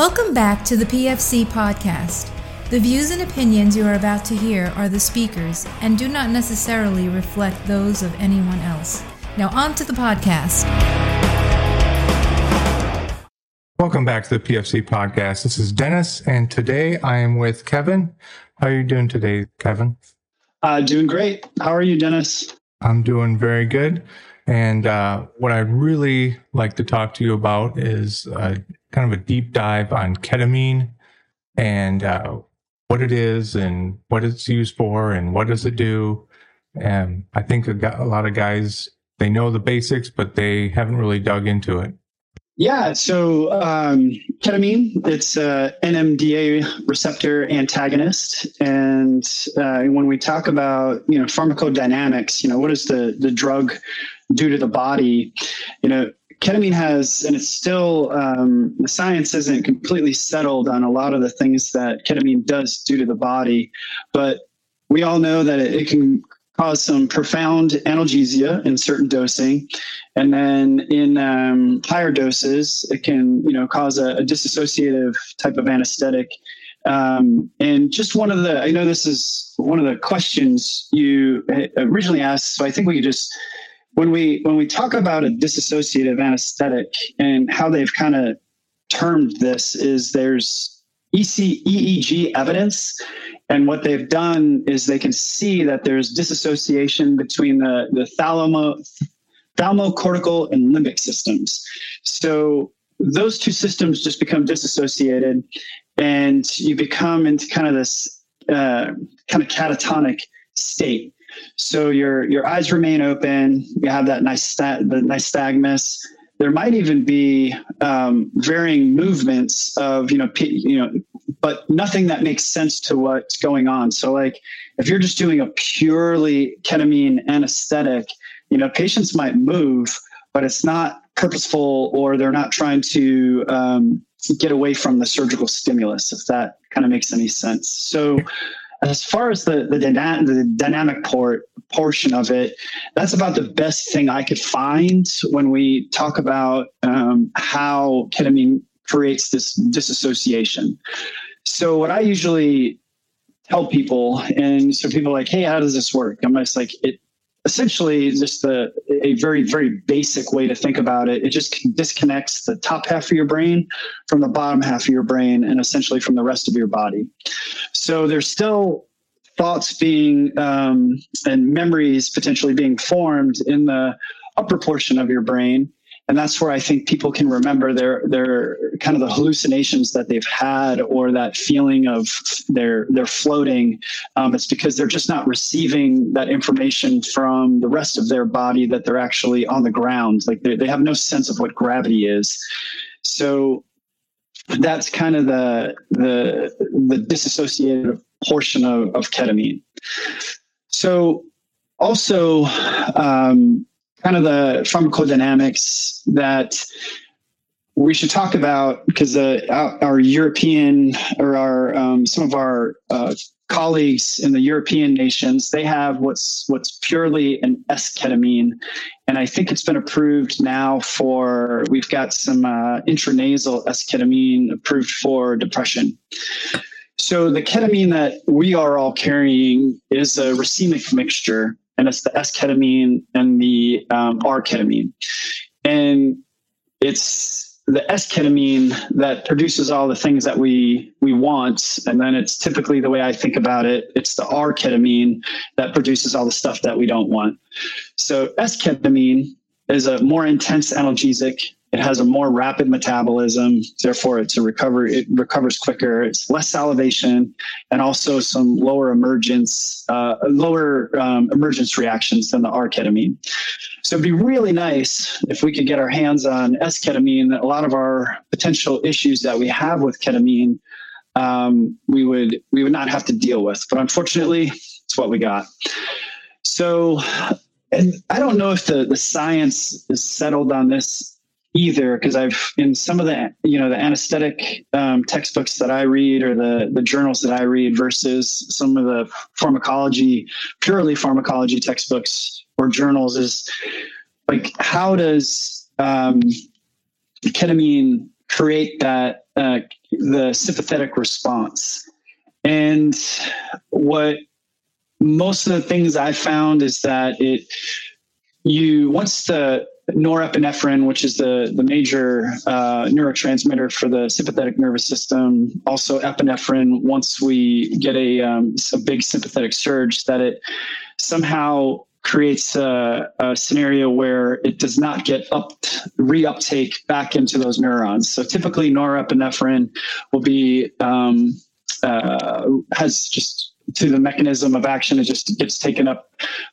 Welcome back to the PFC podcast. The views and opinions you are about to hear are the speakers and do not necessarily reflect those of anyone else. Now, on to the podcast. Welcome back to the PFC podcast. This is Dennis, and today I am with Kevin. How are you doing today, Kevin? Uh, doing great. How are you, Dennis? I'm doing very good. And uh, what I'd really like to talk to you about is uh, kind of a deep dive on ketamine and uh, what it is and what it's used for and what does it do. And I think a, a lot of guys they know the basics, but they haven't really dug into it. Yeah, so um, ketamine, it's a NMDA receptor antagonist, and uh, when we talk about you know pharmacodynamics, you know what does the the drug do to the body? You know, ketamine has, and it's still, um, the science isn't completely settled on a lot of the things that ketamine does do to the body, but we all know that it, it can cause some profound analgesia in certain dosing. And then in um, higher doses, it can, you know, cause a, a dissociative type of anesthetic. Um, and just one of the, I know this is one of the questions you originally asked, so I think we could just when we when we talk about a dissociative anesthetic and how they've kind of termed this is there's EC, EEG evidence and what they've done is they can see that there's disassociation between the, the thalamo, thalamocortical and limbic systems. So those two systems just become disassociated and you become into kind of this uh, kind of catatonic state. So your your eyes remain open. You have that nice the nystagmus. There might even be um, varying movements of you know p- you know, but nothing that makes sense to what's going on. So like if you're just doing a purely ketamine anesthetic, you know patients might move, but it's not purposeful or they're not trying to um, get away from the surgical stimulus. If that kind of makes any sense. So as far as the the, dyna- the dynamic port portion of it, that's about the best thing I could find when we talk about um, how ketamine creates this disassociation. So what I usually tell people, and so people are like, hey, how does this work? I'm just like, it essentially just a, a very very basic way to think about it. It just disconnects the top half of your brain from the bottom half of your brain and essentially from the rest of your body. So there's still thoughts being um, and memories potentially being formed in the upper portion of your brain and that's where I think people can remember their their kind of the hallucinations that they've had or that feeling of they're they're floating. Um, it's because they're just not receiving that information from the rest of their body that they're actually on the ground. Like they, have no sense of what gravity is. So that's kind of the the the disassociated portion of, of ketamine. So also um, kind of the pharmacodynamics that we should talk about because uh, our, European or our um, some of our uh, colleagues in the European nations they have what's what's purely an S-ketamine, and I think it's been approved now for we've got some uh, intranasal S-ketamine approved for depression. So the ketamine that we are all carrying is a racemic mixture and it's the S-ketamine and the um, R-ketamine. And it's the S-ketamine that produces all the things that we we want, and then it's typically the way I think about it. It's the R-ketamine that produces all the stuff that we don't want. So S-ketamine is a more intense analgesic it has a more rapid metabolism, therefore it's a recover. It recovers quicker. It's less salivation, and also some lower emergence, uh, lower um, emergence reactions than the R-ketamine. So it'd be really nice if we could get our hands on S-ketamine. A lot of our potential issues that we have with ketamine, um, we would we would not have to deal with. But unfortunately, it's what we got. So and I don't know if the, the science is settled on this either because I've in some of the you know the anesthetic um, textbooks that I read or the the journals that I read versus some of the pharmacology purely pharmacology textbooks or journals is like how does um, ketamine create that uh, the sympathetic response. And what most of the things I found is that it you once the norepinephrine, which is the the major uh, neurotransmitter for the sympathetic nervous system, also epinephrine. Once we get a um, a big sympathetic surge, that it somehow creates a, a, scenario where it does not get up reuptake back into those neurons. So typically, norepinephrine will be um, uh, has just through the mechanism of action, it just gets taken up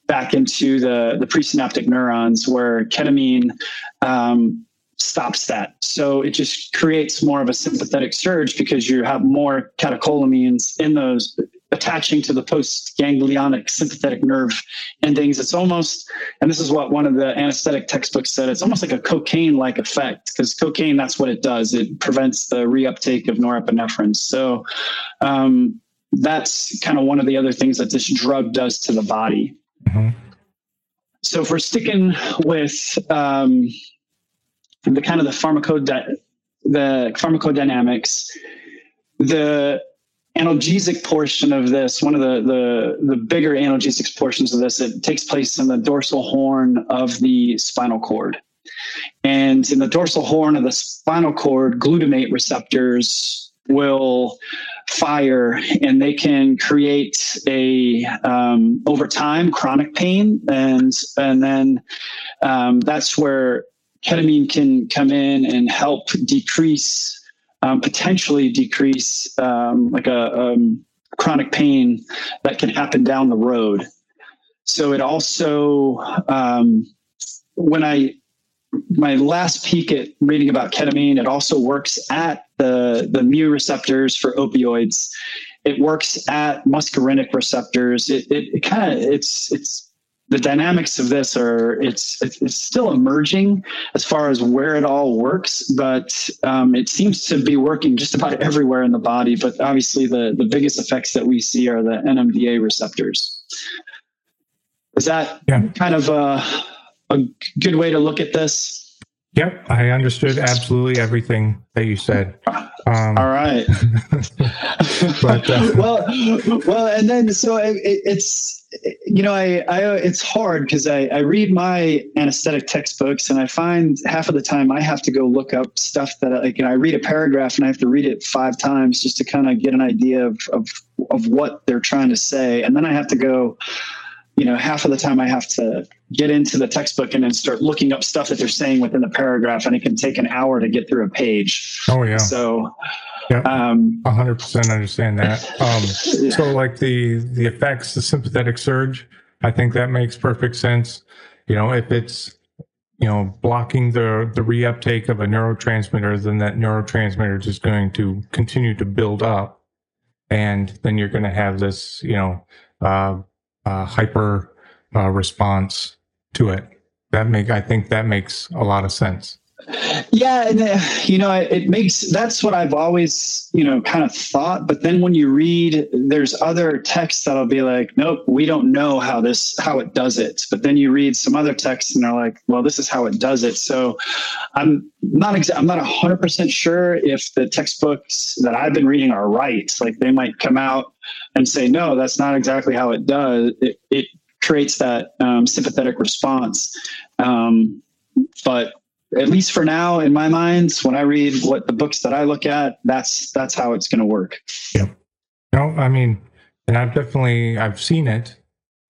back into the, the presynaptic neurons where ketamine um, stops that. So it just creates more of a sympathetic surge because you have more catecholamines in those attaching to the post-ganglionic sympathetic nerve endings. It's almost, and this is what one of the anesthetic textbooks said, it's almost like a cocaine-like effect because cocaine, that's what it does. It prevents the reuptake of norepinephrine. So um, that's kind of one of the other things that this drug does to the body. Mm-hmm. So if we're sticking with um, the kind of the pharmacode the pharmacodynamics, the analgesic portion of this, one of the, the the bigger analgesic portions of this, it takes place in the dorsal horn of the spinal cord. And in the dorsal horn of the spinal cord, glutamate receptors will fire and they can create a um, over time chronic pain. And and then um, that's where ketamine can come in and help decrease um, potentially decrease um, like a um, chronic pain that can happen down the road. So it also um, when i my last peek at reading about ketamine, it also works at the the mu receptors for opioids. It works at muscarinic receptors. It it, it kind of it's it's the dynamics of this are it's, it's still emerging as far as where it all works, but um, it seems to be working just about everywhere in the body. But obviously, the the biggest effects that we see are the NMDA receptors. Is that yeah. kind of a a good way to look at this? Yep, I understood absolutely everything that you said. Um, All right. but uh, well, well, and then so it, it's you know I, I it's hard because I, I read my anesthetic textbooks and I find half of the time I have to go look up stuff that like you know, I read a paragraph and I have to read it five times just to kind of get an idea of, of of what they're trying to say, and then I have to go you know, half of the time I have to get into the textbook and then start looking up stuff that they're saying within the paragraph, and it can take an hour to get through a page. Oh yeah. So. Yeah, um, hundred percent understand that. Um, yeah. So, like the the effects, the sympathetic surge, I think that makes perfect sense. You know, if it's you know blocking the the reuptake of a neurotransmitter, then that neurotransmitter is just going to continue to build up, and then you're going to have this you know uh, uh, hyper uh, response to it. That make I think that makes a lot of sense. Yeah, and uh, you know, it makes that's what I've always you know kind of thought. But then when you read, there's other texts that'll be like, nope, we don't know how this how it does it. But then you read some other texts and they're like, well, this is how it does it. So I'm not exa- I'm not hundred percent sure if the textbooks that I've been reading are right. Like they might come out and say, no, that's not exactly how it does. It, it creates that um, sympathetic response. Um, but at least for now, in my mind, when I read what the books that I look at, that's that's how it's going to work. Yep. No, I mean, and I've definitely I've seen it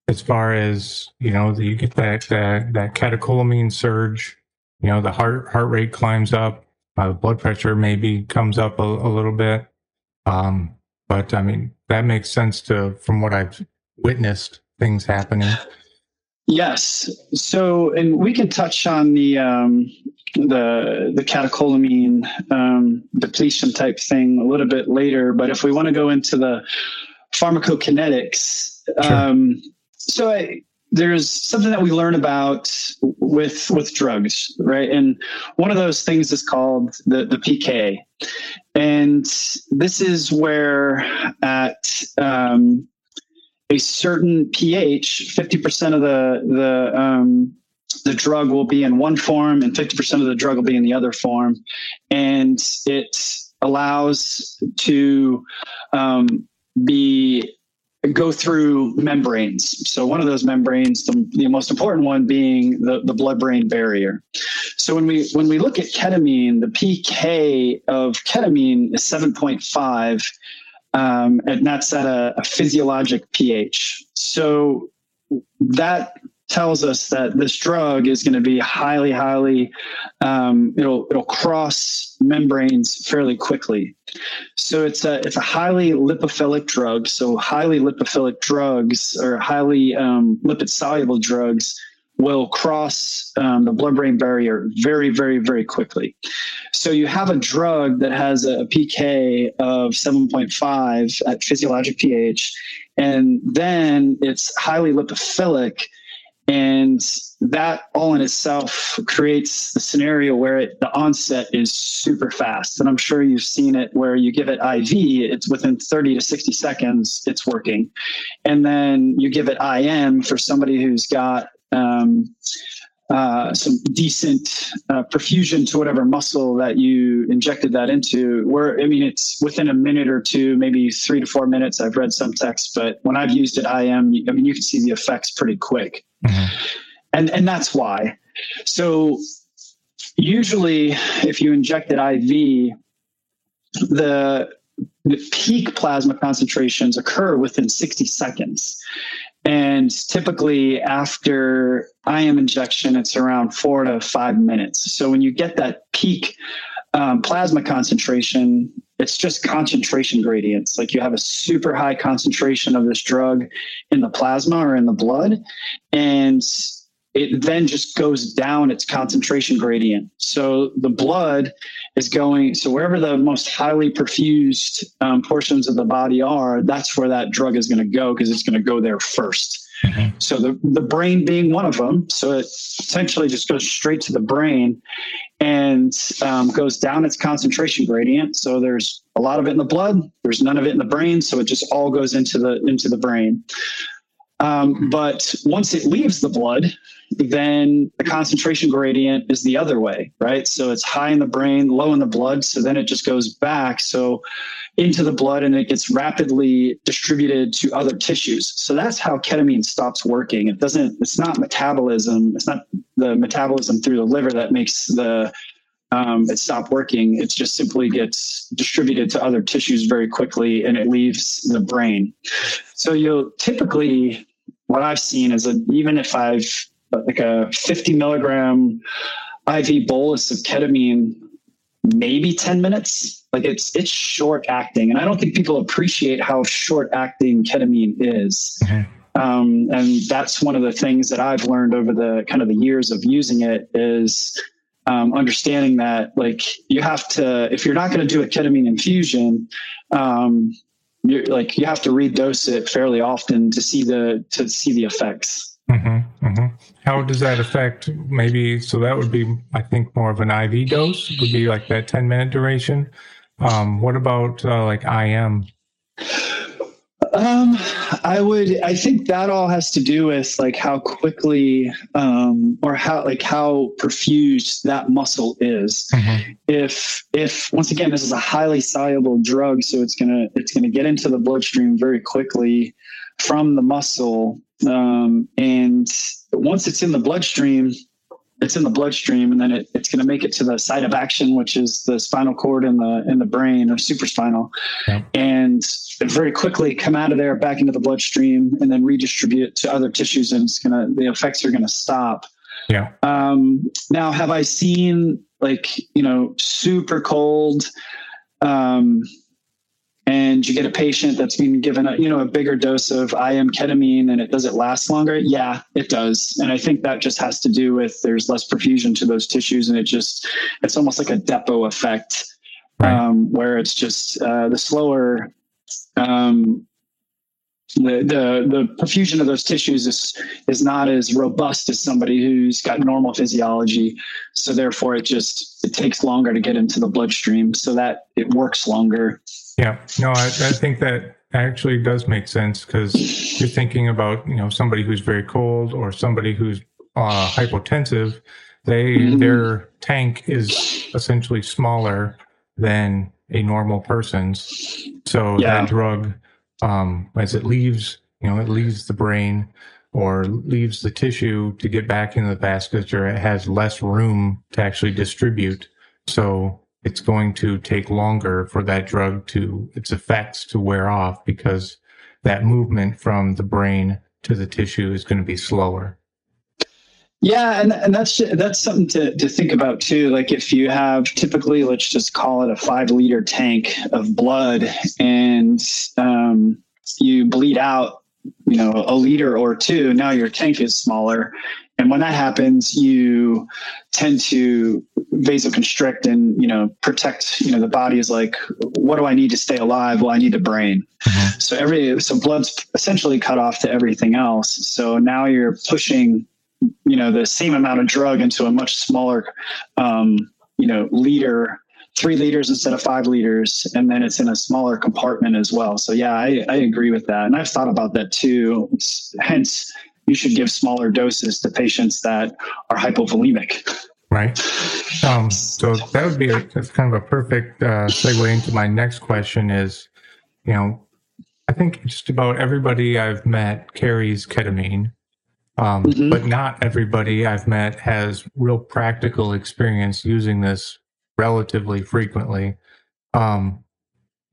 as far as you know, you get that that that catecholamine surge. You know, the heart heart rate climbs up, uh, blood pressure maybe comes up a, a little bit. Um, but I mean, that makes sense to from what I've witnessed things happening. Yes. So, and we can touch on the um, the the catecholamine um, depletion type thing a little bit later. But if we want to go into the pharmacokinetics, sure. um, so I, there's something that we learn about with with drugs, right? And one of those things is called the the PK, and this is where at um, a certain pH, 50% of the the um, the drug will be in one form and 50% of the drug will be in the other form and it allows to um, be go through membranes. So one of those membranes, the, the most important one being the, the blood-brain barrier. So when we when we look at ketamine, the PK of ketamine is 7.5, um, and that's at a, a physiologic pH. So that tells us that this drug is going to be highly, highly, um, it'll it'll cross membranes fairly quickly. So it's a it's a highly lipophilic drug. So highly lipophilic drugs or highly um, lipid soluble drugs will cross um, the blood-brain barrier very, very, very quickly. So you have a drug that has a PK of 7.5 at physiologic pH, and then it's highly lipophilic and that all in itself creates the scenario where it, the onset is super fast. And I'm sure you've seen it where you give it IV, it's within 30 to 60 seconds, it's working. And then you give it IM for somebody who's got um, uh, some decent uh, perfusion to whatever muscle that you injected that into. Where I mean, it's within a minute or two, maybe three to four minutes. I've read some texts, but when I've used it, IM. I mean, you can see the effects pretty quick, mm-hmm. and and that's why. So usually, if you inject it IV, the the peak plasma concentrations occur within 60 seconds. And typically, after IM injection, it's around four to five minutes. So when you get that peak um, plasma concentration, it's just concentration gradients. Like you have a super high concentration of this drug in the plasma or in the blood, and it then just goes down its concentration gradient. So the blood is going, so wherever the most highly perfused um, portions of the body are, that's where that drug is going to go because it's going to go there 1st mm-hmm. So the, the brain being one of them. So it essentially just goes straight to the brain and um, goes down its concentration gradient. So there's a lot of it in the blood, there's none of it in the brain. So it just all goes into the into the brain. Um, but once it leaves the blood, then the concentration gradient is the other way, right? So it's high in the brain, low in the blood. So then it just goes back. So into the blood and it gets rapidly distributed to other tissues. So that's how ketamine stops working. It doesn't, it's not metabolism. It's not the metabolism through the liver that makes the, um, it stop working. It just simply gets distributed to other tissues very quickly and it leaves the brain. So you'll typically, what I've seen is that even if I've like a 50 milligram IV bolus of ketamine, maybe 10 minutes. Like it's it's short acting, and I don't think people appreciate how short acting ketamine is. Mm-hmm. Um, and that's one of the things that I've learned over the kind of the years of using it is um, understanding that like you have to if you're not going to do a ketamine infusion, um, you're like you have to redose it fairly often to see the to see the effects. Mm-hmm, mm-hmm. How does that affect maybe? So that would be, I think, more of an IV dose. Would be like that ten minute duration. Um, what about uh, like IM? Um, I would. I think that all has to do with like how quickly, um, or how like how perfused that muscle is. Mm-hmm. If if once again this is a highly soluble drug, so it's gonna it's gonna get into the bloodstream very quickly from the muscle um, and once it's in the bloodstream, it's in the bloodstream, and then it, it's going to make it to the site of action, which is the spinal cord in the in the brain or supraspinal, yeah. and very quickly come out of there back into the bloodstream, and then redistribute to other tissues, and it's gonna the effects are going to stop. Yeah. Um, now, have I seen like you know super cold? Um, and you get a patient that's been given a you know a bigger dose of IM ketamine and it does it last longer? Yeah it does. And I think that just has to do with there's less perfusion to those tissues and it just it's almost like a depot effect right. um, where it's just uh, the slower um, the, the the perfusion of those tissues is is not as robust as somebody who's got normal physiology. So therefore it just it takes longer to get into the bloodstream. So that it works longer yeah, no, I, I think that actually does make sense because you're thinking about you know somebody who's very cold or somebody who's uh, hypotensive. They mm-hmm. their tank is essentially smaller than a normal person's. So Yeah. that drug, um, as it leaves, you know, it leaves the brain or leaves the tissue to get back into the vasculature, it has less room to actually distribute. So it's going to take longer for that drug to its effects to wear off because that movement from the brain to the tissue is going to be slower. Yeah, and, and that's that's something to, to think about too. Like if you have typically, let's just call it a five liter tank of blood, and um, you bleed out, you know, a liter or two. Now your tank is smaller, and when that happens, you tend to vasoconstrict and you know protect. You know, the body is like, what do I need to stay alive? Well, I need a brain. So every so blood's essentially cut off to everything else. So now you're pushing you know the same amount of drug into a much smaller um, you know liter three liters instead of five liters and then it's in a smaller compartment as well so yeah i, I agree with that and i've thought about that too hence you should give smaller doses to patients that are hypovolemic Right. Um, so that would be a, that's kind of a perfect uh, segue into my next question is, you know, I think just about everybody I've met carries ketamine, um, Mhm. but not everybody I've met has real practical experience using this relatively frequently. Um,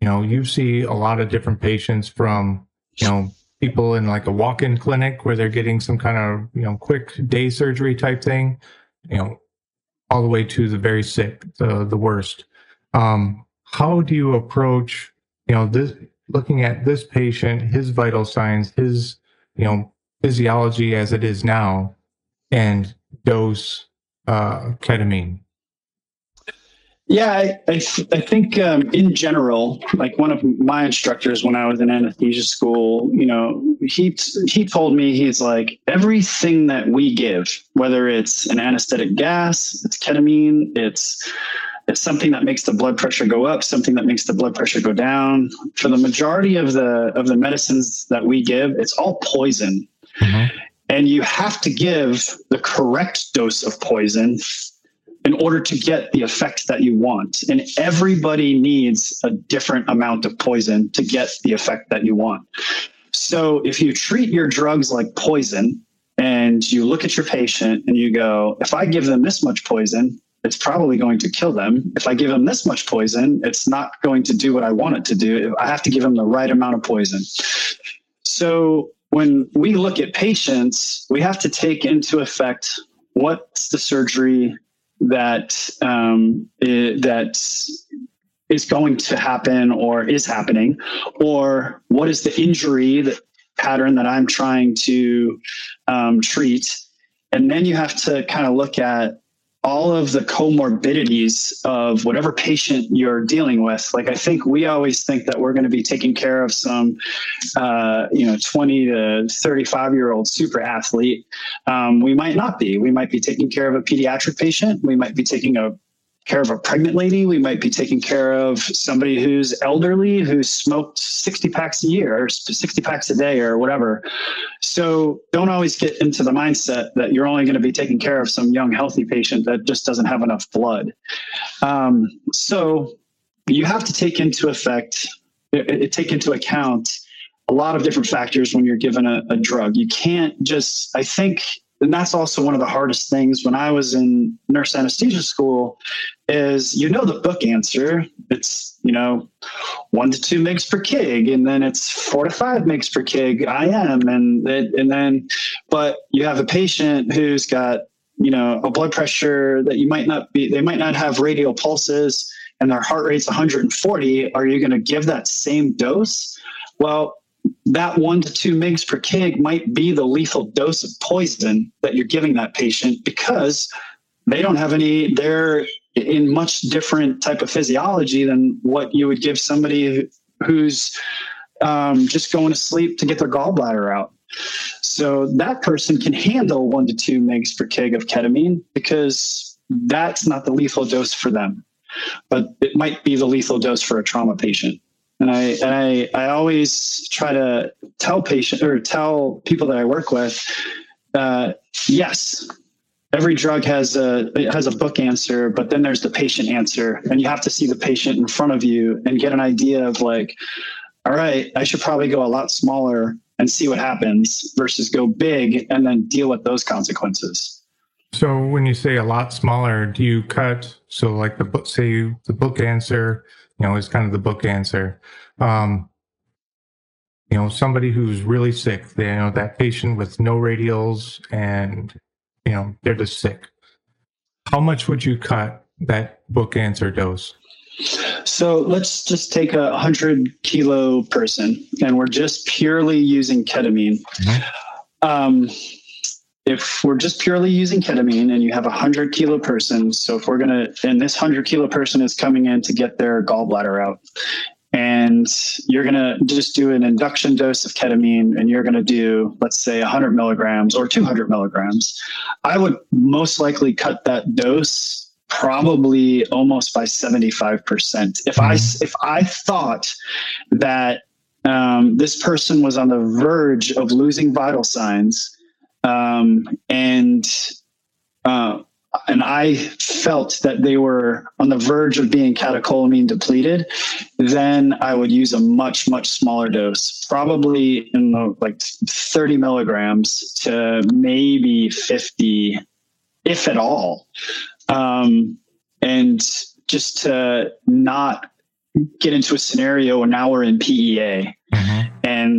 you know, you see a lot of different patients from, you know, people in like a walk-in clinic where they're getting some kind of, you know, quick day surgery type thing, you know, all the way to the very sick, the the worst. Um, how do you approach, you know, this looking at this patient, his vital signs, his, you know, physiology as it is now, and dose uh, ketamine? Yeah, I, I, th- I think um, in general, like one of my instructors when I was in anesthesia school, you know, he he told me he's like everything that we give, whether it's an anesthetic gas, it's ketamine, it's it's something that makes the blood pressure go up, something that makes the blood pressure go down. For the majority of the of the medicines that we give, it's all poison, Mhm. and you have to give the correct dose of poison in order to get the effect that you want. And everybody needs a different amount of poison to get the effect that you want. So if you treat your drugs like poison and you look at your patient and you go, if I give them this much poison, it's probably going to kill them. If I give them this much poison, it's not going to do what I want it to do. I have to give them the right amount of poison. So when we look at patients, we have to take into effect what's the surgery that um, that is going to happen or is happening, or what is the injury that pattern that I'm trying to um, treat, and then you have to kind of look at all of the comorbidities of whatever patient you're dealing with. Like I think we always think that we're going to be taking care of some, uh, you know, 20 to 35 year old super athlete um, we might not be. We might be taking care of a pediatric patient. We might be taking a care of a pregnant lady. We might be taking care of somebody who's elderly who smoked 60 packs a year or 60 packs a day or whatever. So don't always get into the mindset that you're only going to be taking care of some young, healthy patient that just doesn't have enough blood. Um, so you have to take into effect, it, it- take into account a lot of different factors when you're given a, a drug. You can't just, I think, and that's also one of the hardest things when I was in nurse anesthesia school is you know the book answer. It's, you know, one to two mgs per kg, and then it's four to five mgs per kg IM. And, it, and then, but you have a patient who's got, you know, a blood pressure that you might not be, they might not have radial pulses and their heart rate's 140. Are you going to give that same dose? Well, that one to two mgs per kg might be the lethal dose of poison that you're giving that patient because they don't have any they're in much different type of physiology than what you would give somebody who's um, just going to sleep to get their gallbladder out. So that person can handle one to two mgs per kg of ketamine because that's not the lethal dose for them but it might be the lethal dose for a trauma patient and I and I I always try to tell patients or tell people that I work with, uh, yes, every drug has a has a book answer, but then there's the patient answer, and you have to see the patient in front of you and get an idea of like, all right, I should probably go a lot smaller and see what happens versus go big and then deal with those consequences. So when you say a lot smaller, do you cut so like the book say you, the book answer, you know, is kind of the book answer. Um, you know, somebody who's really sick, they you know that patient with no radials and you know, they're just sick. How much would you cut that book answer dose? So let's just take a 100 kilo person and we're just purely using ketamine. Mm-hmm. Um, if we're just purely using ketamine and you have a 100 kilo person, so if we're going to, and this 100 kilo person is coming in to get their gallbladder out, and you're going to just do an induction dose of ketamine and you're going to do let's say 100 milligrams or 200 milligrams i would most likely cut that dose probably almost by 75% if i mm-hmm. if i thought that um, this person was on the verge of losing vital signs um, and uh, and I felt that they were on the verge of being catecholamine depleted, then I would use a much, much smaller dose, probably in the like 30 milligrams to maybe 50, if at all. Um, and just to not get into a scenario where now we're in PEA. Mm-hmm.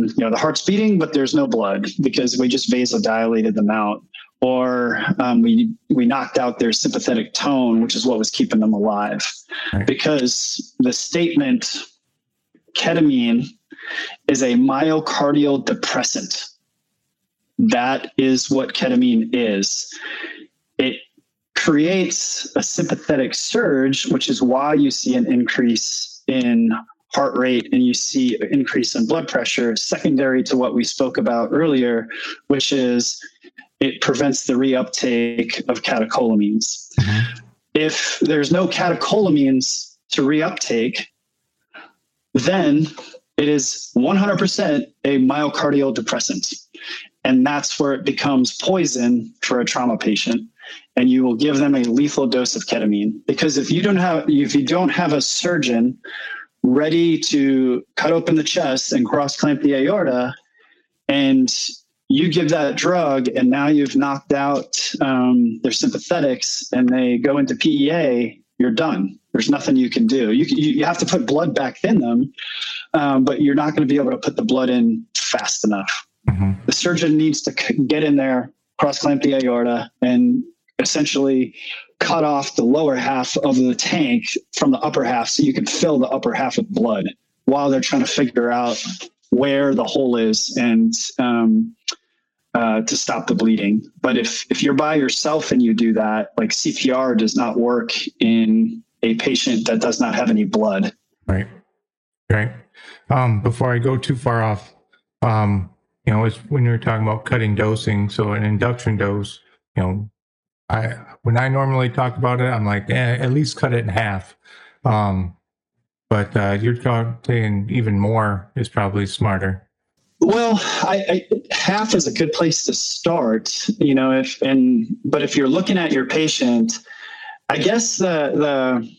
And you know the heart's beating, but there's no blood because we just vasodilated them out or um, we we knocked out their sympathetic tone, which is what was keeping them alive. Right. Because the statement ketamine is a myocardial depressant. That is what ketamine is. It creates a sympathetic surge, which is why you see an increase in heart rate and you see an increase in blood pressure, secondary to what we spoke about earlier, which is it prevents the reuptake of catecholamines. Mm-hmm. If there's no catecholamines to reuptake, then it is 100% a myocardial depressant. And that's where it becomes poison for a trauma patient. And you will give them a lethal dose of ketamine. Because if you don't have if you don't have a surgeon ready to cut open the chest and cross clamp the aorta and you give that drug and now you've knocked out um, their sympathetics and they go into PEA, you're done. There's nothing you can do. You, you have to put blood back in them, um, but you're not going to be able to put the blood in fast enough. Mm-hmm. The surgeon needs to get in there, cross clamp the aorta, and essentially cut off the lower half of the tank from the upper half so you can fill the upper half with blood while they're trying to figure out where the hole is and um, uh, to stop the bleeding. But if if you're by yourself and you do that, like CPR does not work in a patient that does not have any blood. Right. Right. Um, before I go too far off, um, you know, it's when you're talking about cutting dosing. So an induction dose, you know, I when I normally talk about it, I'm like, eh, at least cut it in half. Um, but uh, you're talking even more is probably smarter. Well, I, I, half is a good place to start, you know. If and but if you're looking at your patient, I guess the the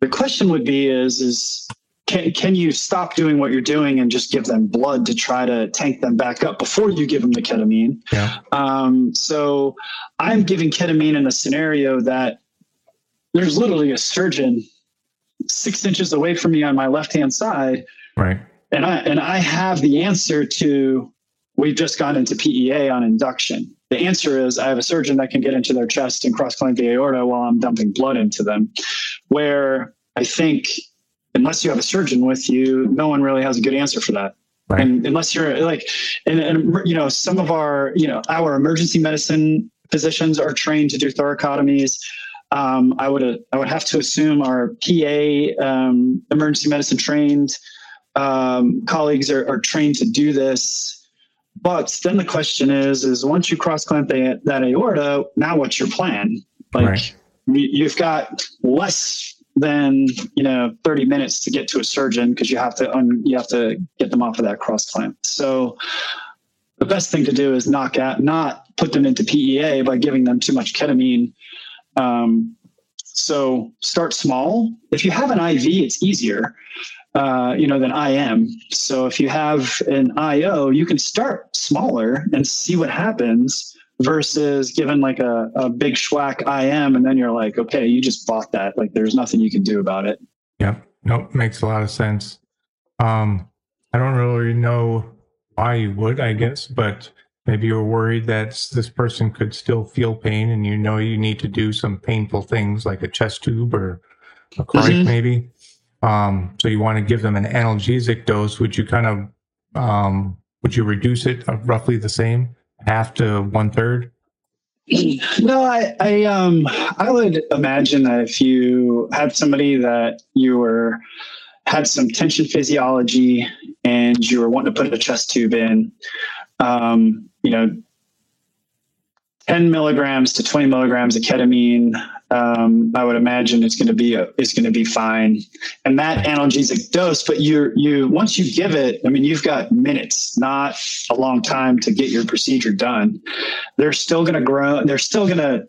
the question would be is is can can you stop doing what you're doing and just give them blood to try to tank them back up before you give them the ketamine? Yeah. Um, so I'm giving ketamine in a scenario that there's literally a surgeon six inches away from me on my left hand side. Right and I and I have the answer to we've just gone into PEA on induction. The answer is I have a surgeon that can get into their chest and cross clamp the aorta while I'm dumping blood into them. Where I think unless you have a surgeon with you, no one really has a good answer for that. Right. And unless you're like, and, and you know, some of our, you know, our emergency medicine physicians are trained to do thoracotomies. Um, I would I would have to assume our PA um, emergency medicine trained um, colleagues are, are, trained to do this. But then the question is, is once you cross clamp that, aorta, now what's your plan? Like right. you've got less than you know 30 minutes to get to a surgeon because you have to un, you have to get them off of that cross clamp. So the best thing to do is knock out, not put them into PEA by giving them too much ketamine. Um, so start small. If you have an IV, it's easier, uh, you know, than IM. So if you have an IO, you can start smaller and see what happens versus given like a, a big schwack IM and then you're like, okay, you just bought that. Like there's nothing you can do about it. Yep. Nope. Makes a lot of sense. Um, I don't really know why you would, I guess, but maybe you're worried that this person could still feel pain and you know you need to do some painful things like a chest tube or a cric mm-hmm. maybe. Um, so you want to give them an analgesic dose. Would you kind of, um, would you reduce it roughly the same? Half to one third? No, I, I, um, I would imagine that if you had somebody that you were had some tension physiology and you were wanting to put a chest tube in, um, you know, 10 milligrams to 20 milligrams of ketamine, um, I would imagine it's going to be a, is going to be fine. And that analgesic dose, but you you once you give it, I mean, you've got minutes, not a long time to get your procedure done. They're still going to grow. They're still going to.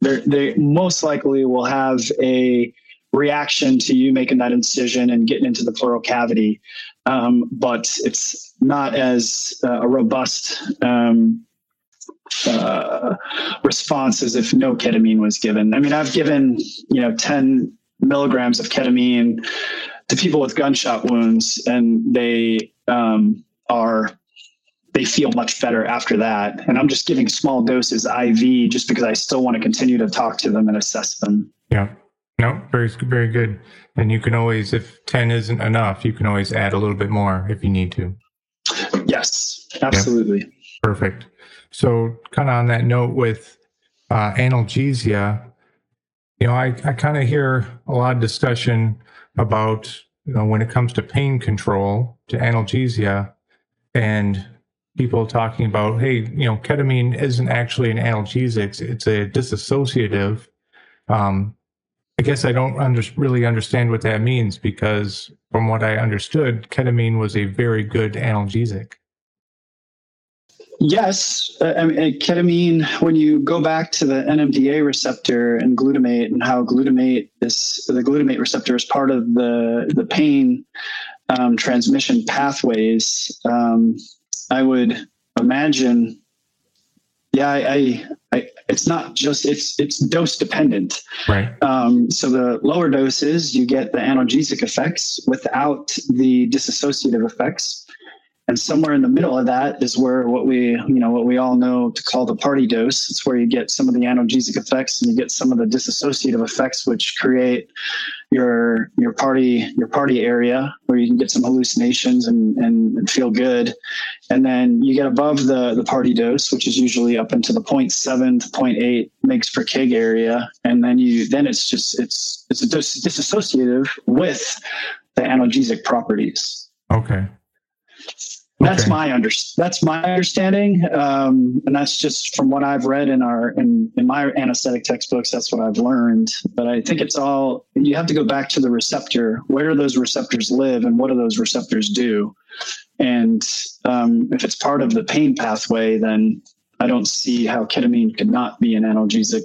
They most likely will have a reaction to you making that incision and getting into the pleural cavity, um, but it's not as uh, a robust um, uh, response as if no ketamine was given. I mean, I've given you know 10 milligrams of ketamine to people with gunshot wounds, and they um, are they feel much better after that. And I'm just giving small doses IV just because I still want to continue to talk to them and assess them. Yeah. No, very very good. And you can always, if 10 isn't enough, you can always add a little bit more if you need to. Yes, absolutely. Yep. Perfect. So, kind of on that note with uh, analgesia, you know, I, I kind of hear a lot of discussion about, you know, when it comes to pain control to analgesia and people talking about, hey, you know, ketamine isn't actually an analgesic, it's a dissociative. Um, I guess I don't under, really understand what that means because from what I understood, ketamine was a very good analgesic. Yes, uh, I mean, uh, ketamine. When you go back to the NMDA receptor and glutamate, and how glutamate is the glutamate receptor is part of the the pain um, transmission pathways. Um, I would imagine. Yeah, I, I, I, it's not just it's it's dose dependent. Right. Um, so the lower doses, you get the analgesic effects without the dissociative effects and somewhere in the middle of that is where what we you know what we all know to call the party dose. It's where you get some of the analgesic effects and you get some of the dissociative effects which create your your party your party area where you can get some hallucinations and, and, and feel good. And then you get above the the party dose which is usually up into the 0.7 to 0.8 megs per kg area. And then you then it's just it's it's a dis- disassociative with the analgesic properties. Okay that's okay. my under that's my understanding, um, and that's just from what I've read in our in in my anesthetic textbooks. That's what I've learned. But I think it's all you have to go back to the receptor. Where do those receptors live, and what do those receptors do? And um, if it's part of the pain pathway, then I don't see how ketamine could not be an analgesic.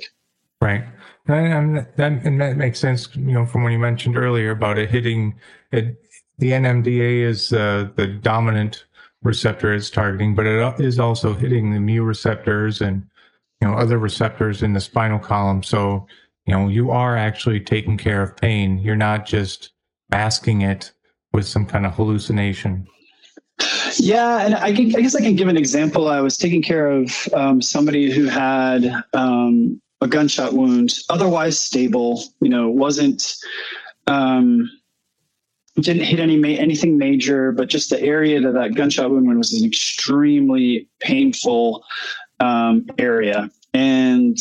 Right. And that, and that makes sense, you know, from what you mentioned earlier about it hitting it. The NMDA is uh, the dominant receptor it's targeting, but it is also hitting the mu receptors and you know other receptors in the spinal column. So you know you are actually taking care of pain. You're not just masking it with some kind of hallucination. Yeah, and I, can, I guess I can give an example. I was taking care of um, somebody who had um, a gunshot wound, otherwise stable. You know, wasn't um, didn't hit any ma- anything major, but just the area that that gunshot wound was an extremely painful um, area. And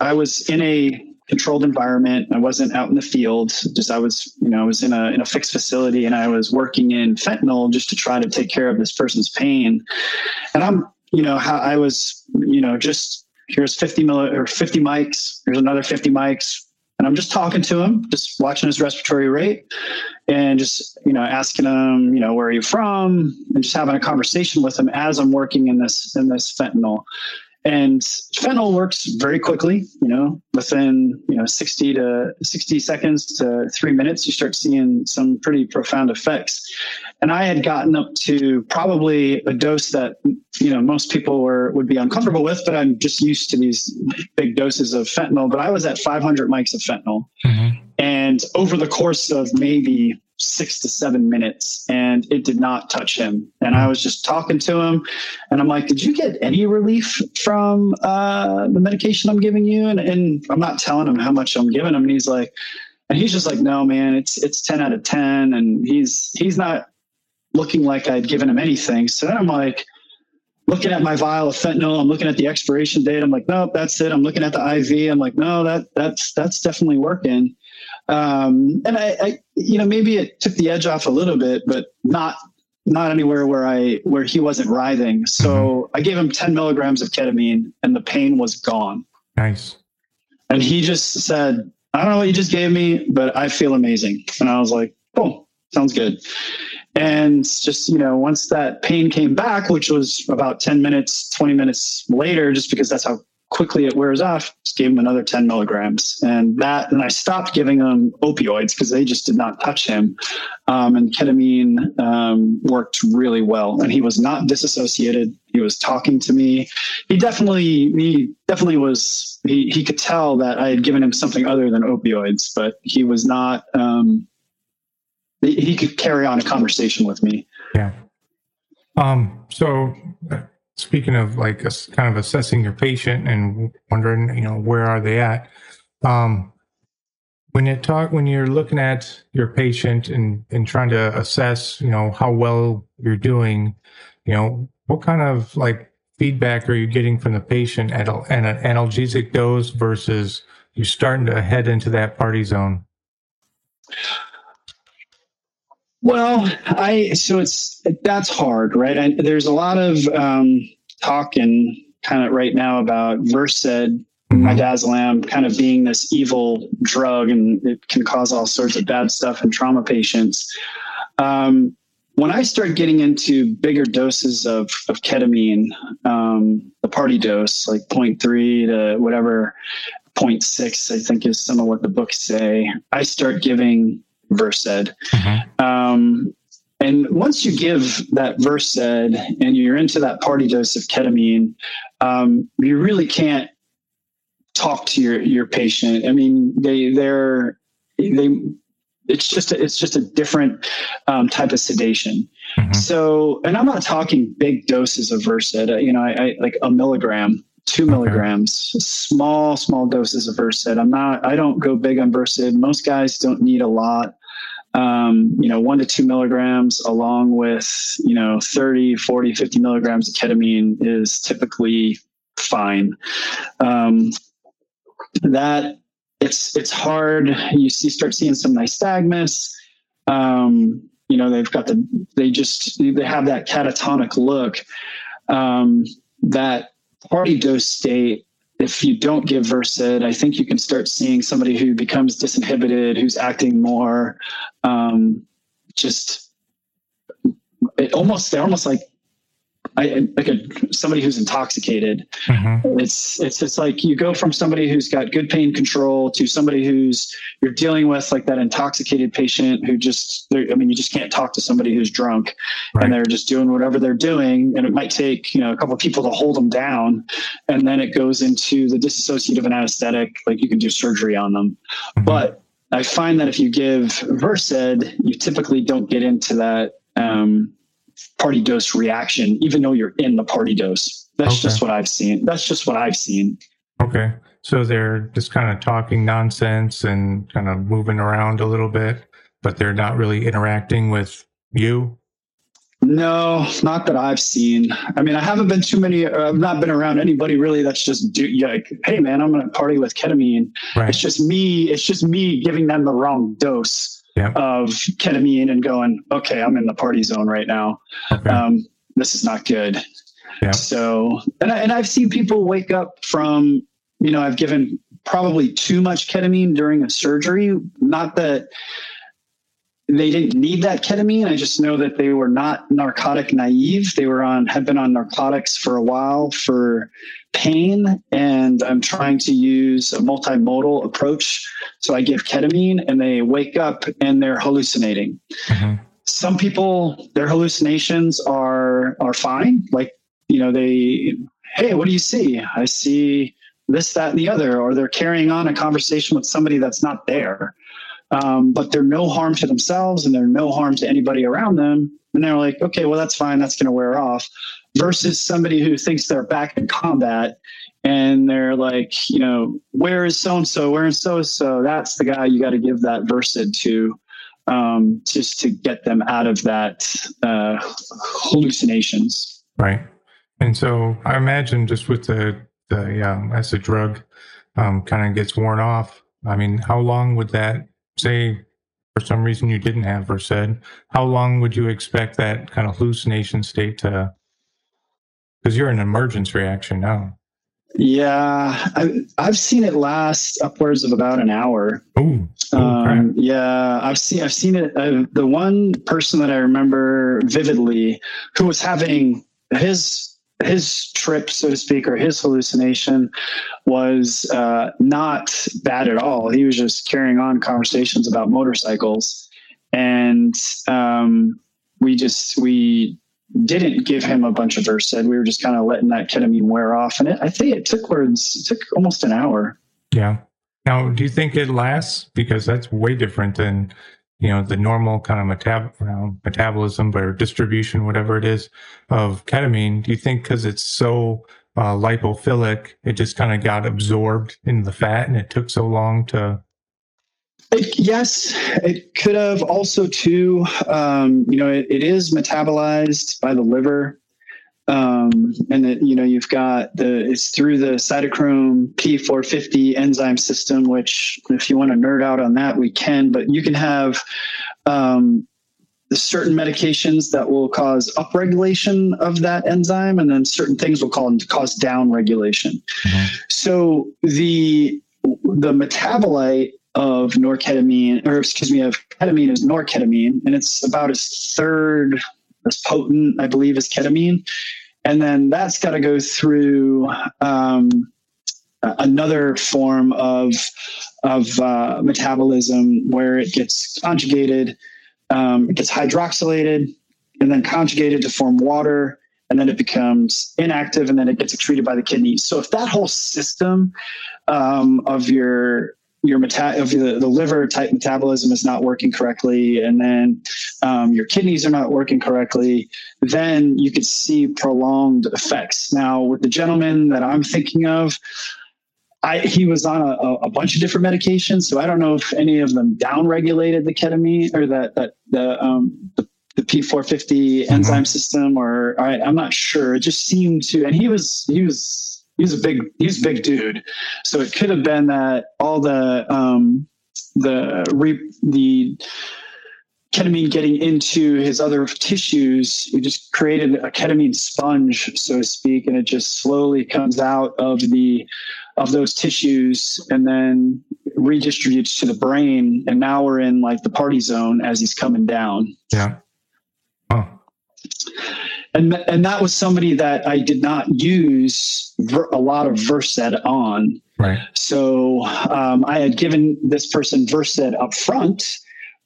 I was in a controlled environment. I wasn't out in the field. Just I was, you know, I was in a in a fixed facility, and I was working in fentanyl just to try to take care of this person's pain. And I'm, you know, how I was, you know, just here's 50 milli or 50 mics. Here's another 50 mics and I'm just talking to him, just watching his respiratory rate and just, you know, asking him, you know, where are you from? And just having a conversation with him as I'm working in this in this fentanyl. And fentanyl works very quickly, you know, within, you know, 60 to 60 seconds to three minutes, you start seeing some pretty profound effects. And I had gotten up to probably a dose that, you know, most people were, would be uncomfortable with, but I'm just used to these big doses of fentanyl. But I was at 500 mics of fentanyl. Mm-hmm. And over the course of maybe six to seven minutes and it did not touch him. And I was just talking to him and I'm like, did you get any relief from uh, the medication I'm giving you? And, and I'm not telling him how much I'm giving him. And he's like, and he's just like, no, man, it's, it's 10 out of 10. And he's, he's not looking like I'd given him anything. So then I'm like, looking at my vial of fentanyl. I'm looking at the expiration date. I'm like, nope, that's it. I'm looking at the IV. I'm like, no, that that's that's definitely working. Um, and I, I, you know, maybe it took the edge off a little bit, but not not anywhere where I where he wasn't writhing. So mm-hmm. I gave him 10 milligrams of ketamine, and the pain was gone. Nice. And he just said, "I don't know what you just gave me, but I feel amazing." And I was like, "Oh, sounds good." And just, you know, once that pain came back, which was about 10 minutes, 20 minutes later, just because that's how quickly it wears off, just gave him another 10 milligrams. And that, and I stopped giving him opioids because they just did not touch him. Um, and ketamine um, worked really well. And he was not disassociated. He was talking to me. He definitely, he definitely was, he, he could tell that I had given him something other than opioids, but he was not, um, he, he could carry on a conversation with me. Yeah. Um, so speaking of like a, kind of assessing your patient and wondering, you know, where are they at? Um, when you talk, when you're looking at your patient and, and trying to assess, you know, how well you're doing, you know, what kind of like feedback are you getting from the patient at, at an analgesic dose versus you starting to head into that party zone? Well, I so it's that's hard, right? I, there's a lot of um, talk and kind of right now about Versed, mm-hmm. midazolam, kind of being this evil drug, and it can cause all sorts of bad stuff in trauma patients. Um, when I start getting into bigger doses of, of ketamine, um, the party dose, like 0.3 to whatever, 0.6, I think is some of what the books say, I start giving Versed. Mm-hmm. Um, and once you give that Versed and you're into that party dose of ketamine, um, you really can't talk to your your patient. I mean, they they're they it's just a, it's just a different um, type of sedation. Mm-hmm. So, and I'm not talking big doses of Versed. Uh, you know, I, I, like a milligram, two okay. milligrams, small small doses of Versed. I'm not. I don't go big on Versed. Most guys don't need a lot um, you know, one to two milligrams along with, you know, 30, 40, 50 milligrams of ketamine is typically fine. Um, that it's, it's hard. You see, start seeing some nystagmus. Um, you know, they've got the, they just, they have that catatonic look. Um, that party dose state. If you don't give Versed, I think you can start seeing somebody who becomes disinhibited, who's acting more um, just it almost they're almost like I, like a somebody who's intoxicated. Mm-hmm. It's it's it's like you go from somebody who's got good pain control to somebody who's you're dealing with like that intoxicated patient who just I mean you just can't talk to somebody who's drunk right. and they're just doing whatever they're doing and it might take you know a couple of people to hold them down and then it goes into the dissociative and anesthetic like you can do surgery on them, mm-hmm. but I find that if you give Versed, you typically don't get into that. Um, party dose reaction, even though you're in the party dose. That's okay. just what I've seen. That's just what I've seen. Okay. So they're just kind of talking nonsense and kind of moving around a little bit, but they're not really interacting with you. No, not that I've seen. I mean, I haven't been too many. Uh, I've not been around anybody really that's just do, like, hey man, I'm going to party with ketamine. Right. It's just me. It's just me giving them the wrong dose yeah. of ketamine and going, okay, I'm in the party zone right now. Okay. Um, this is not good. Yeah. So, and, I, and I've seen people wake up from, you know, I've given probably too much ketamine during a surgery. Not that they didn't need that ketamine. I just know that they were not narcotic naive. They were on had been on narcotics for a while for pain, and I'm trying to use a multimodal approach. So I give ketamine, and they wake up and they're hallucinating. Mm-hmm. Some people, their hallucinations are are fine. Like you know, they hey, what do you see? I see this, that, and the other, or they're carrying on a conversation with somebody that's not there um, but they're no harm to themselves and they're no harm to anybody around them. And they're like, okay, well, that's fine. That's going to wear off. Versus somebody who thinks they're back in combat and they're like, you know, where is so and so? Where is so and so? That's the guy you got to give that Versed to, um, just to get them out of that uh, hallucinations. Right. And so I imagine just with the the um, as the drug um, kind of gets worn off. I mean, how long would that say for some reason you didn't have Versed, how long would you expect that kind of hallucination state to? Because you're an emergence reaction now. Yeah, I, have seen it last upwards of about an hour. Ooh, um, yeah, I've seen I've seen it. Uh, the one person that I remember vividly who was having his his trip, so to speak, or his hallucination was uh, not bad at all. He was just carrying on conversations about motorcycles, and um, we just we didn't give him a bunch of Versed. We were just kind of letting that ketamine wear off, and it, I think it took words it took almost an hour. Yeah. Now, do you think it lasts? Because that's way different than you know the normal kind of metab- know, metabolism or distribution whatever it is of ketamine do you think because it's so uh, lipophilic it just kind of got absorbed in the fat and it took so long to it, yes it could have also too um, you know it, it is metabolized by the liver um, and it, you know you've got the it's through the cytochrome P450 enzyme system, which if you want to nerd out on that, we can. But you can have um, certain medications that will cause upregulation of that enzyme, and then certain things will call, cause downregulation. Mm-hmm. So the the metabolite of norketamine, or excuse me, of ketamine is norketamine, and it's about a third as potent, I believe, as ketamine. And then that's got to go through um, another form of, of uh, metabolism where it gets conjugated, um, it gets hydroxylated, and then conjugated to form water. And then it becomes inactive, and then it gets excreted by the kidneys. So, if that whole system um, of your your meta- if the, the liver type metabolism is not working correctly and then um, your kidneys are not working correctly then you could see prolonged effects now with the gentleman that i'm thinking of I, he was on a, a, bunch of different medications so i don't know if any of them downregulated the ketamine or that that the um, the, the P450 mm-hmm. enzyme system, or I, I'm not sure. It just seemed to, and he was he was he's a big he's a big dude. So it could have been that all the um, the re, the ketamine getting into his other tissues, he just created a ketamine sponge, so to speak, and it just slowly comes out of the of those tissues and then redistributes to the brain. And now we're in like the party zone as he's coming down. Yeah. Oh and and that was somebody that I did not use ver, a lot of Versed on. Right. So um, I had given this person Versed up front,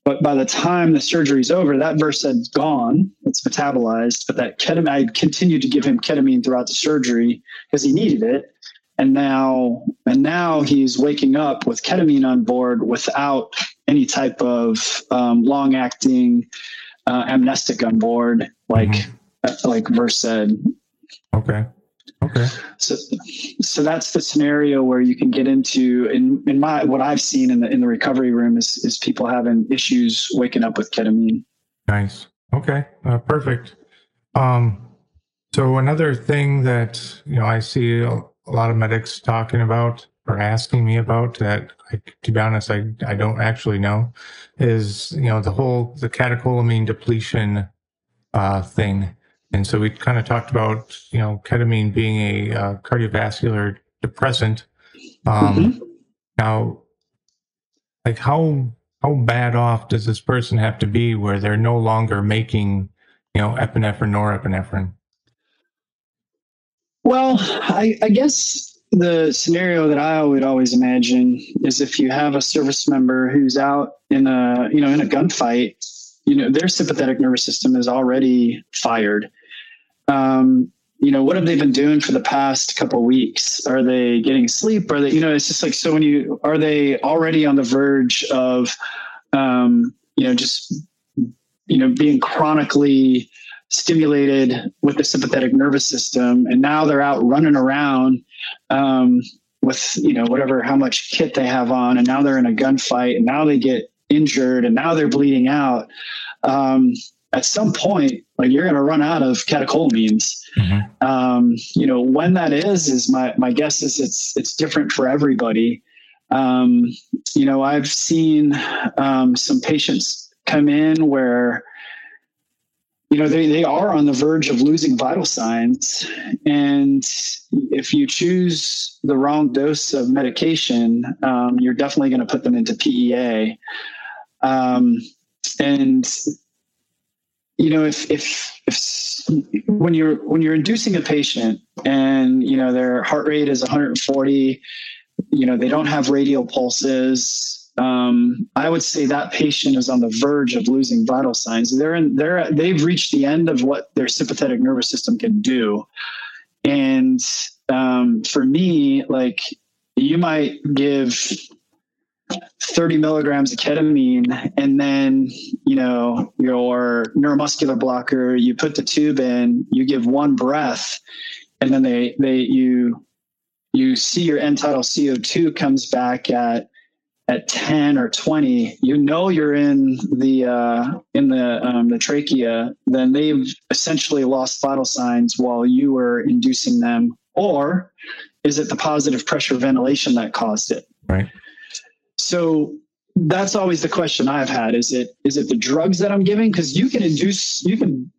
but by the time the surgery's over, that Versed's gone. It's metabolized, but that ketamine, I continued to give him ketamine throughout the surgery because he needed it. And now, and now he's waking up with ketamine on board without any type of um, long-acting uh, amnestic on board, like. Mm-hmm like Versed. Okay. Okay. So, so that's the scenario where you can get into in in my what I've seen in the in the recovery room is is people having issues waking up with ketamine. Nice. Okay. Uh, perfect. Um, so another thing that you know I see a, a lot of medics talking about or asking me about that, I, to be honest, I I don't actually know, is you know the whole the catecholamine depletion uh, thing and so we kind of talked about, you know, ketamine being a uh, cardiovascular depressant. Um, mm-hmm. Now, like how how bad off does this person have to be where they're no longer making, you know, epinephrine norepinephrine? Well, I, I guess the scenario that I would always imagine is if you have a service member who's out in a you know in a gunfight, you know their sympathetic nervous system is already fired. Um, you know what have they been doing for the past couple weeks? Are they getting sleep? Are they you know it's just like so when you are they already on the verge of um, you know just you know being chronically stimulated with the sympathetic nervous system and now they're out running around um, with you know whatever how much kit they have on and now they're in a gunfight and now they get injured and now they're bleeding out um, at some point like you're going to run out of catecholamines mm-hmm. um, you know when that is is my my guess is it's it's different for everybody. Um, you know i've seen um, some patients come in where you know they, they are on the verge of losing vital signs. And if you choose the wrong dose of medication um, you're definitely going to put them into PEA um, and you know if if if when you're when you're inducing a patient and you know their heart rate is 140 you know they don't have radial pulses um, I would say that patient is on the verge of losing vital signs. They're in, they're they've reached the end of what their sympathetic nervous system can do, and um, for me, like you might give 30 milligrams of ketamine and then you know your neuromuscular blocker you put the tube in you give one breath and then they they you you see your end tidal co2 comes back at at 10 or 20 you know you're in the uh, in the um, the trachea then they've essentially lost vital signs while you were inducing them. Or is it the positive pressure ventilation that caused it? Right so that's always the question i've had is it is it the drugs that i'm giving because you can induce you can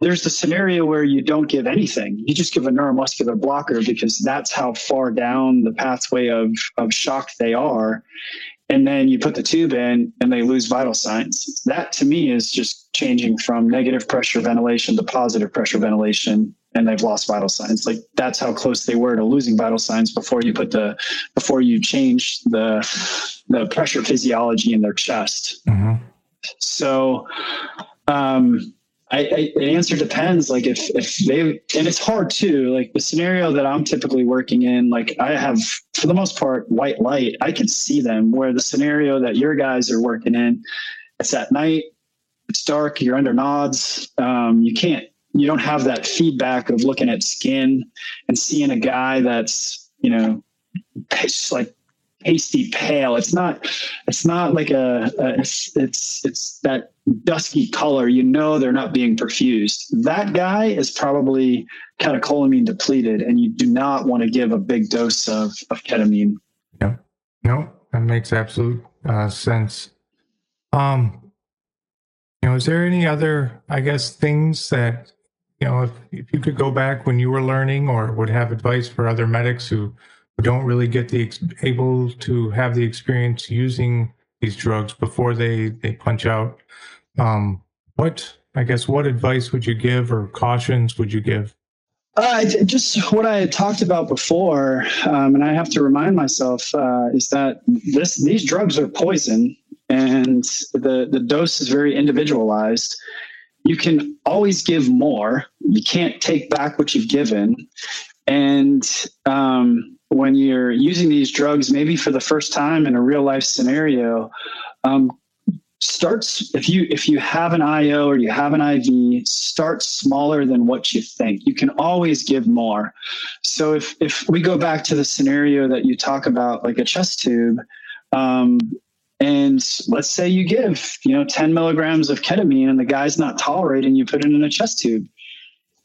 there's the scenario where you don't give anything. You just give a neuromuscular blocker because that's how far down the pathway of, of shock they are and then you put the tube in and they lose vital signs. That to me is just changing from negative pressure ventilation to positive pressure ventilation and they've lost vital signs. Like that's how close they were to losing vital signs before you put the before you change the the pressure physiology in their chest. Mm-hmm. So um I, I, the answer depends. Like if if they and it's hard too. Like the scenario that I'm typically working in, like I have for the most part white light. I can see them. Where the scenario that your guys are working in, it's at night. It's dark. You're under nods. Um, you can't. You don't have that feedback of looking at skin and seeing a guy that's you know like pasty pale. It's not. It's not like a. a it's, it's it's that dusky color. You know they're not being perfused. That guy is probably catecholamine depleted, and you do not want to give a big dose of of ketamine. Yeah. No, that makes absolute uh, sense. Um, you know, is there any other, I guess, things that you know, if if you could go back when you were learning, or would have advice for other medics who don't really get the able to have the experience using these drugs before they they punch out. Um, what I guess what advice would you give or cautions would you give? Uh, just what I had talked about before, um, and I have to remind myself uh, is that this these drugs are poison, and the the dose is very individualized. You can always give more. You can't take back what you've given, and um, when you're using these drugs, maybe for the first time in a real life scenario, um, starts if you if you have an IO or you have an IV, start smaller than what you think. You can always give more. So if if we go back to the scenario that you talk about, like a chest tube, um, and let's say you give you know 10 milligrams of ketamine and the guy's not tolerating, you put it in a chest tube.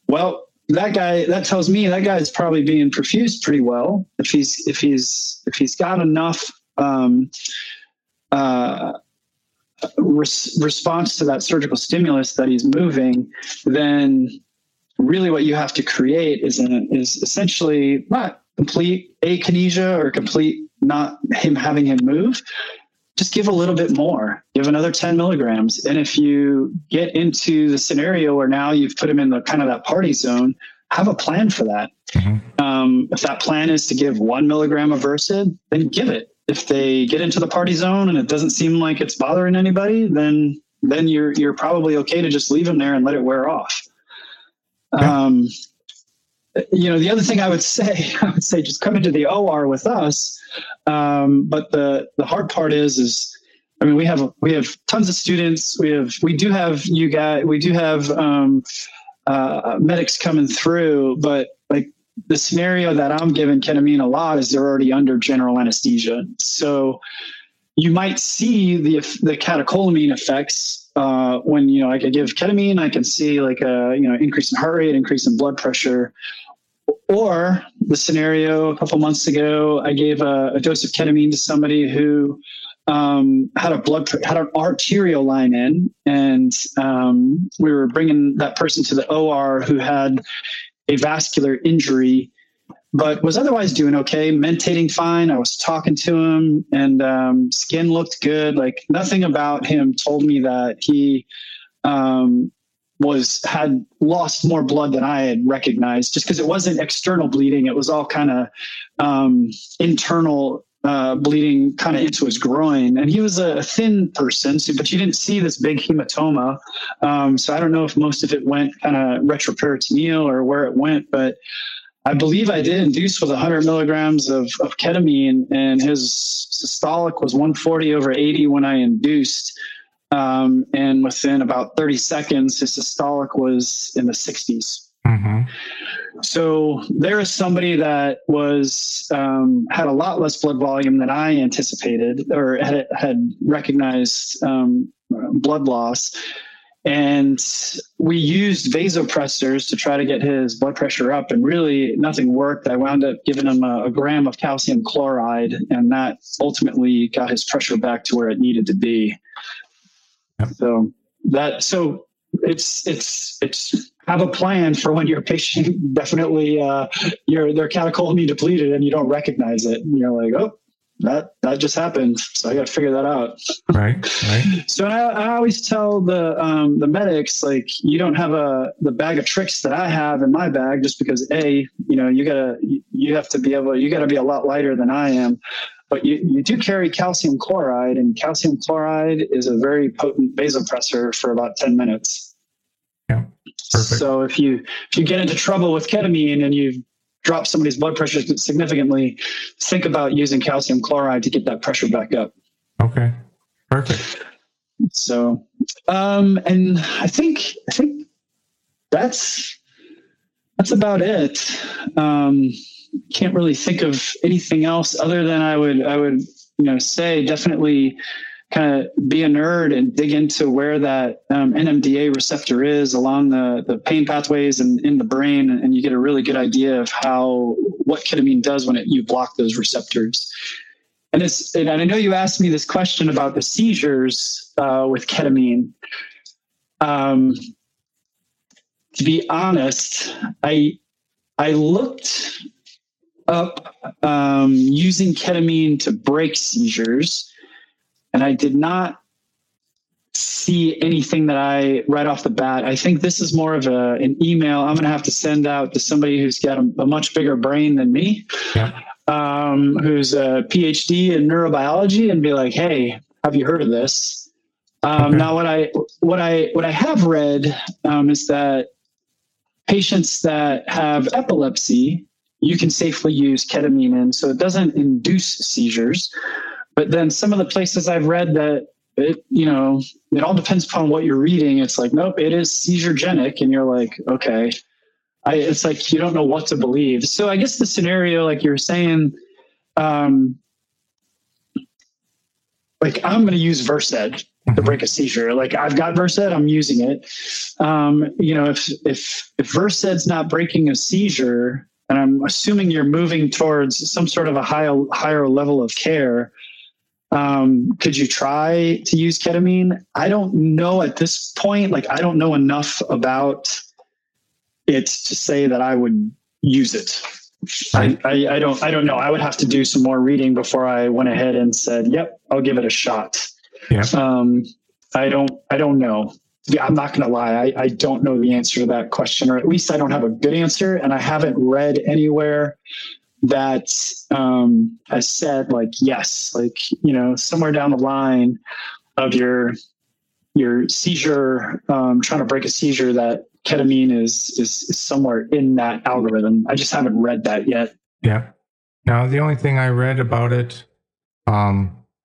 Well, that guy that tells me that guy's probably being perfused pretty well if he's if he's if he's got enough um, uh, res- response to that surgical stimulus that he's moving then really what you have to create is an, is essentially not complete akinesia or complete not him having him move, just give a little bit more, give another 10 milligrams. And if you get into the scenario where now you've put them in the kind of that party zone, have a plan for that. Mm-hmm. Um, if that plan is to give one milligram of Versed, then give it. If they get into the party zone and it doesn't seem like it's bothering anybody, then then you're you're probably okay to just leave them there and let it wear off. Um, you know, the other thing I would say, I would say just come into the OR with us. Um, but the the hard part is, is I mean, we have we have tons of students. We have we do have you guys. We do have um, uh, medics coming through, but like the scenario that I'm giving ketamine a lot is they're already under general anesthesia. So you might see the the catecholamine effects uh, when you know I could give ketamine. I can see like a you know increase in heart rate, increase in blood pressure. Or the scenario a couple months ago, I gave a, a dose of ketamine to somebody who um, had a blood had an arterial line in, and um, we were bringing that person to the OR who had a vascular injury, but was otherwise doing okay, mentating fine. I was talking to him, and um, skin looked good. Like nothing about him told me that he um, was had lost more blood than I had recognized, just because it wasn't external bleeding; it was all kind of um, internal uh, bleeding kind of into his groin. And he was a thin person, so, but you didn't see this big hematoma. Um, so I don't know if most of it went kind of retroperitoneal or where it went, but I believe I did induce with 100 milligrams of, of ketamine, and his systolic was 140 over 80 when I induced. Um, and within about 30 seconds, his systolic was in the 60s. Mm-hmm. So there is somebody that was um, had a lot less blood volume than I anticipated, or had, had recognized um, blood loss. And we used vasopressors to try to get his blood pressure up, and really nothing worked. I wound up giving him a, a gram of calcium chloride, and that ultimately got his pressure back to where it needed to be. Yep. So that so it's it's it's have a plan for when your patient definitely uh, your their catecholamine depleted and you don't recognize it. And you're like, oh, that that just happened. So I got to figure that out. Right. Right. so I, I always tell the um, the medics like you don't have a the bag of tricks that I have in my bag just because a you know you gotta you have to be able you got to be a lot lighter than I am. But you, you do carry calcium chloride, and calcium chloride is a very potent vasopressor for about 10 minutes. Yeah. Perfect. So if you if you get into trouble with ketamine and you drop somebody's blood pressure significantly, think about using calcium chloride to get that pressure back up. Okay. Perfect. So, um, and I think I think that's that's about it. Um, can't really think of anything else other than I would I would you know say definitely kind of be a nerd and dig into where that um, NMDA receptor is along the, the pain pathways and in the brain, and you get a really good idea of how what ketamine does when it, you block those receptors. And it's and I know you asked me this question about the seizures uh, with ketamine. Um, to be honest, I I looked up um, using ketamine to break seizures and I did not see anything that I right off the bat. I think this is more of a, an email I'm going to have to send out to somebody who's got a, a much bigger brain than me, yeah. um, who's a PhD in neurobiology, and be like, "Hey, have you heard of this?" Um, okay. Now, what I what I what I have read um, is that patients that have epilepsy, you can safely use ketamine in, so it doesn't induce seizures. But then some of the places I've read that it, you know, it all depends upon what you're reading. It's like, nope, it is seizuregenic. And you're like, okay. I, it's like you don't know what to believe. So I guess the scenario, like you're saying, um, like I'm going to use Versed to break a seizure. Like I've got Versed, I'm using it. Um, you know, if if if Versed's not breaking a seizure, and I'm assuming you're moving towards some sort of a higher higher level of care, um, could you try to use ketamine? I don't know at this point. Like, I don't know enough about it to say that I would use it. I, I, I don't I don't know. I would have to do some more reading before I went ahead and said, "Yep, I'll give it a shot." Yeah. Um, I don't I don't know. Yeah, I'm not going to lie. I, I don't know the answer to that question, or at least I don't have a good answer, and I haven't read anywhere that um, has said like yes, like you know, somewhere down the line of your your seizure, um, trying to break a seizure, that ketamine is, is somewhere in that algorithm. I just haven't read that yet. Yeah. Now the only thing I read about it um,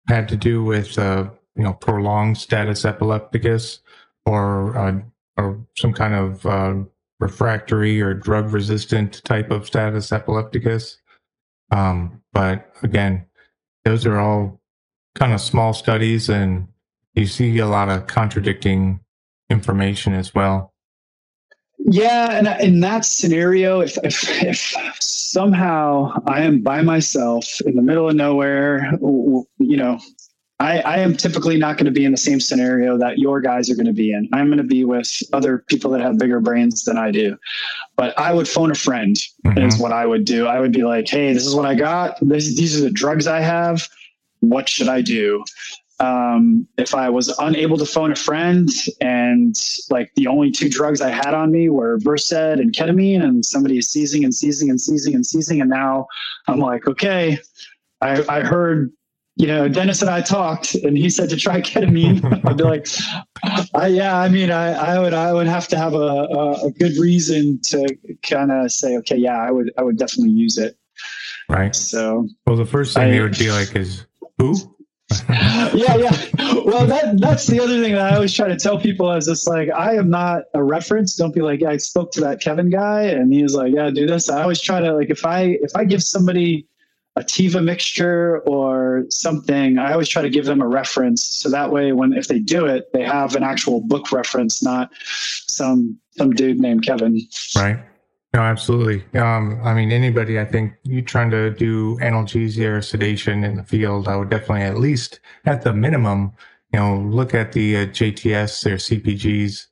had to do with uh, you know prolonged status epilepticus or uh, or some kind of uh, refractory or drug resistant type of status epilepticus. Um, but again, those are all kind of small studies, and you see a lot of contradicting information as well. Yeah, and in that scenario, if, if if somehow I am by myself in the middle of nowhere, you know, I, I am typically not going to be in the same scenario that your guys are going to be in. I'm going to be with other people that have bigger brains than I do. But I would phone a friend, mm-hmm. is what I would do. I would be like, hey, this is what I got. This, these are the drugs I have. What should I do? Um, if I was unable to phone a friend and like the only two drugs I had on me were Versed and ketamine, and somebody is seizing and seizing and seizing and seizing, and now I'm like, okay, I, I heard you know, Dennis and I talked, and he said to try ketamine. I'd be like, I, yeah, I mean, I, I would, I would have to have a, a, a good reason to kind of say, okay, yeah, I would, I would definitely use it. Right. So, well, the first thing I, they would be like is who? yeah, yeah. Well, that that's the other thing that I always try to tell people is just like I am not a reference. Don't be like, yeah, I spoke to that Kevin guy, and he was like, yeah, do this. I always try to like if I if I give somebody a TIVA mixture or something, I always try to give them a reference. So that way, when if they do it, they have an actual book reference, not some some dude named Kevin. Right. No, absolutely. Um, I mean, anybody, I think you trying to do analgesia or sedation in the field, I would definitely at least, at the minimum, you know, look at the uh, JTS or CPGs,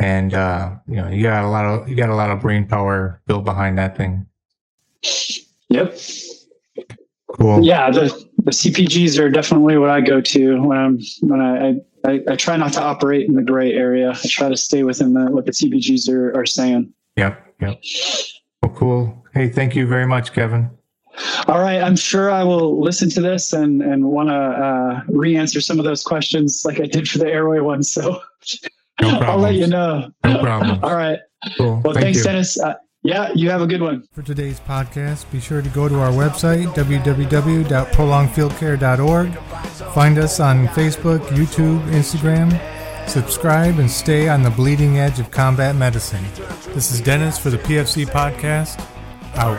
and uh, you know, you got a lot of you got a lot of brain power built behind that thing. Yep. Cool. Yeah, the, the CPGs are definitely what I go to when I'm when I, I, I try not to operate in the gray area. I try to stay within the what the CPGs are, are saying. Yep. Yep. Well, cool. Hey, thank you very much, Kevin. All right, I'm sure I will listen to this and and want to uh, re-answer some of those questions like I did for the airway one. So no I'll let you know. No problem. All right. Cool. Well, Thank thanks, you. Dennis. Uh, yeah, you have a good one. For today's podcast, be sure to go to our website, www.prolongfieldcare.org. Find us on Facebook, YouTube, Instagram. Subscribe and stay on the bleeding edge of combat medicine. This is Dennis for the PFC Podcast. Out.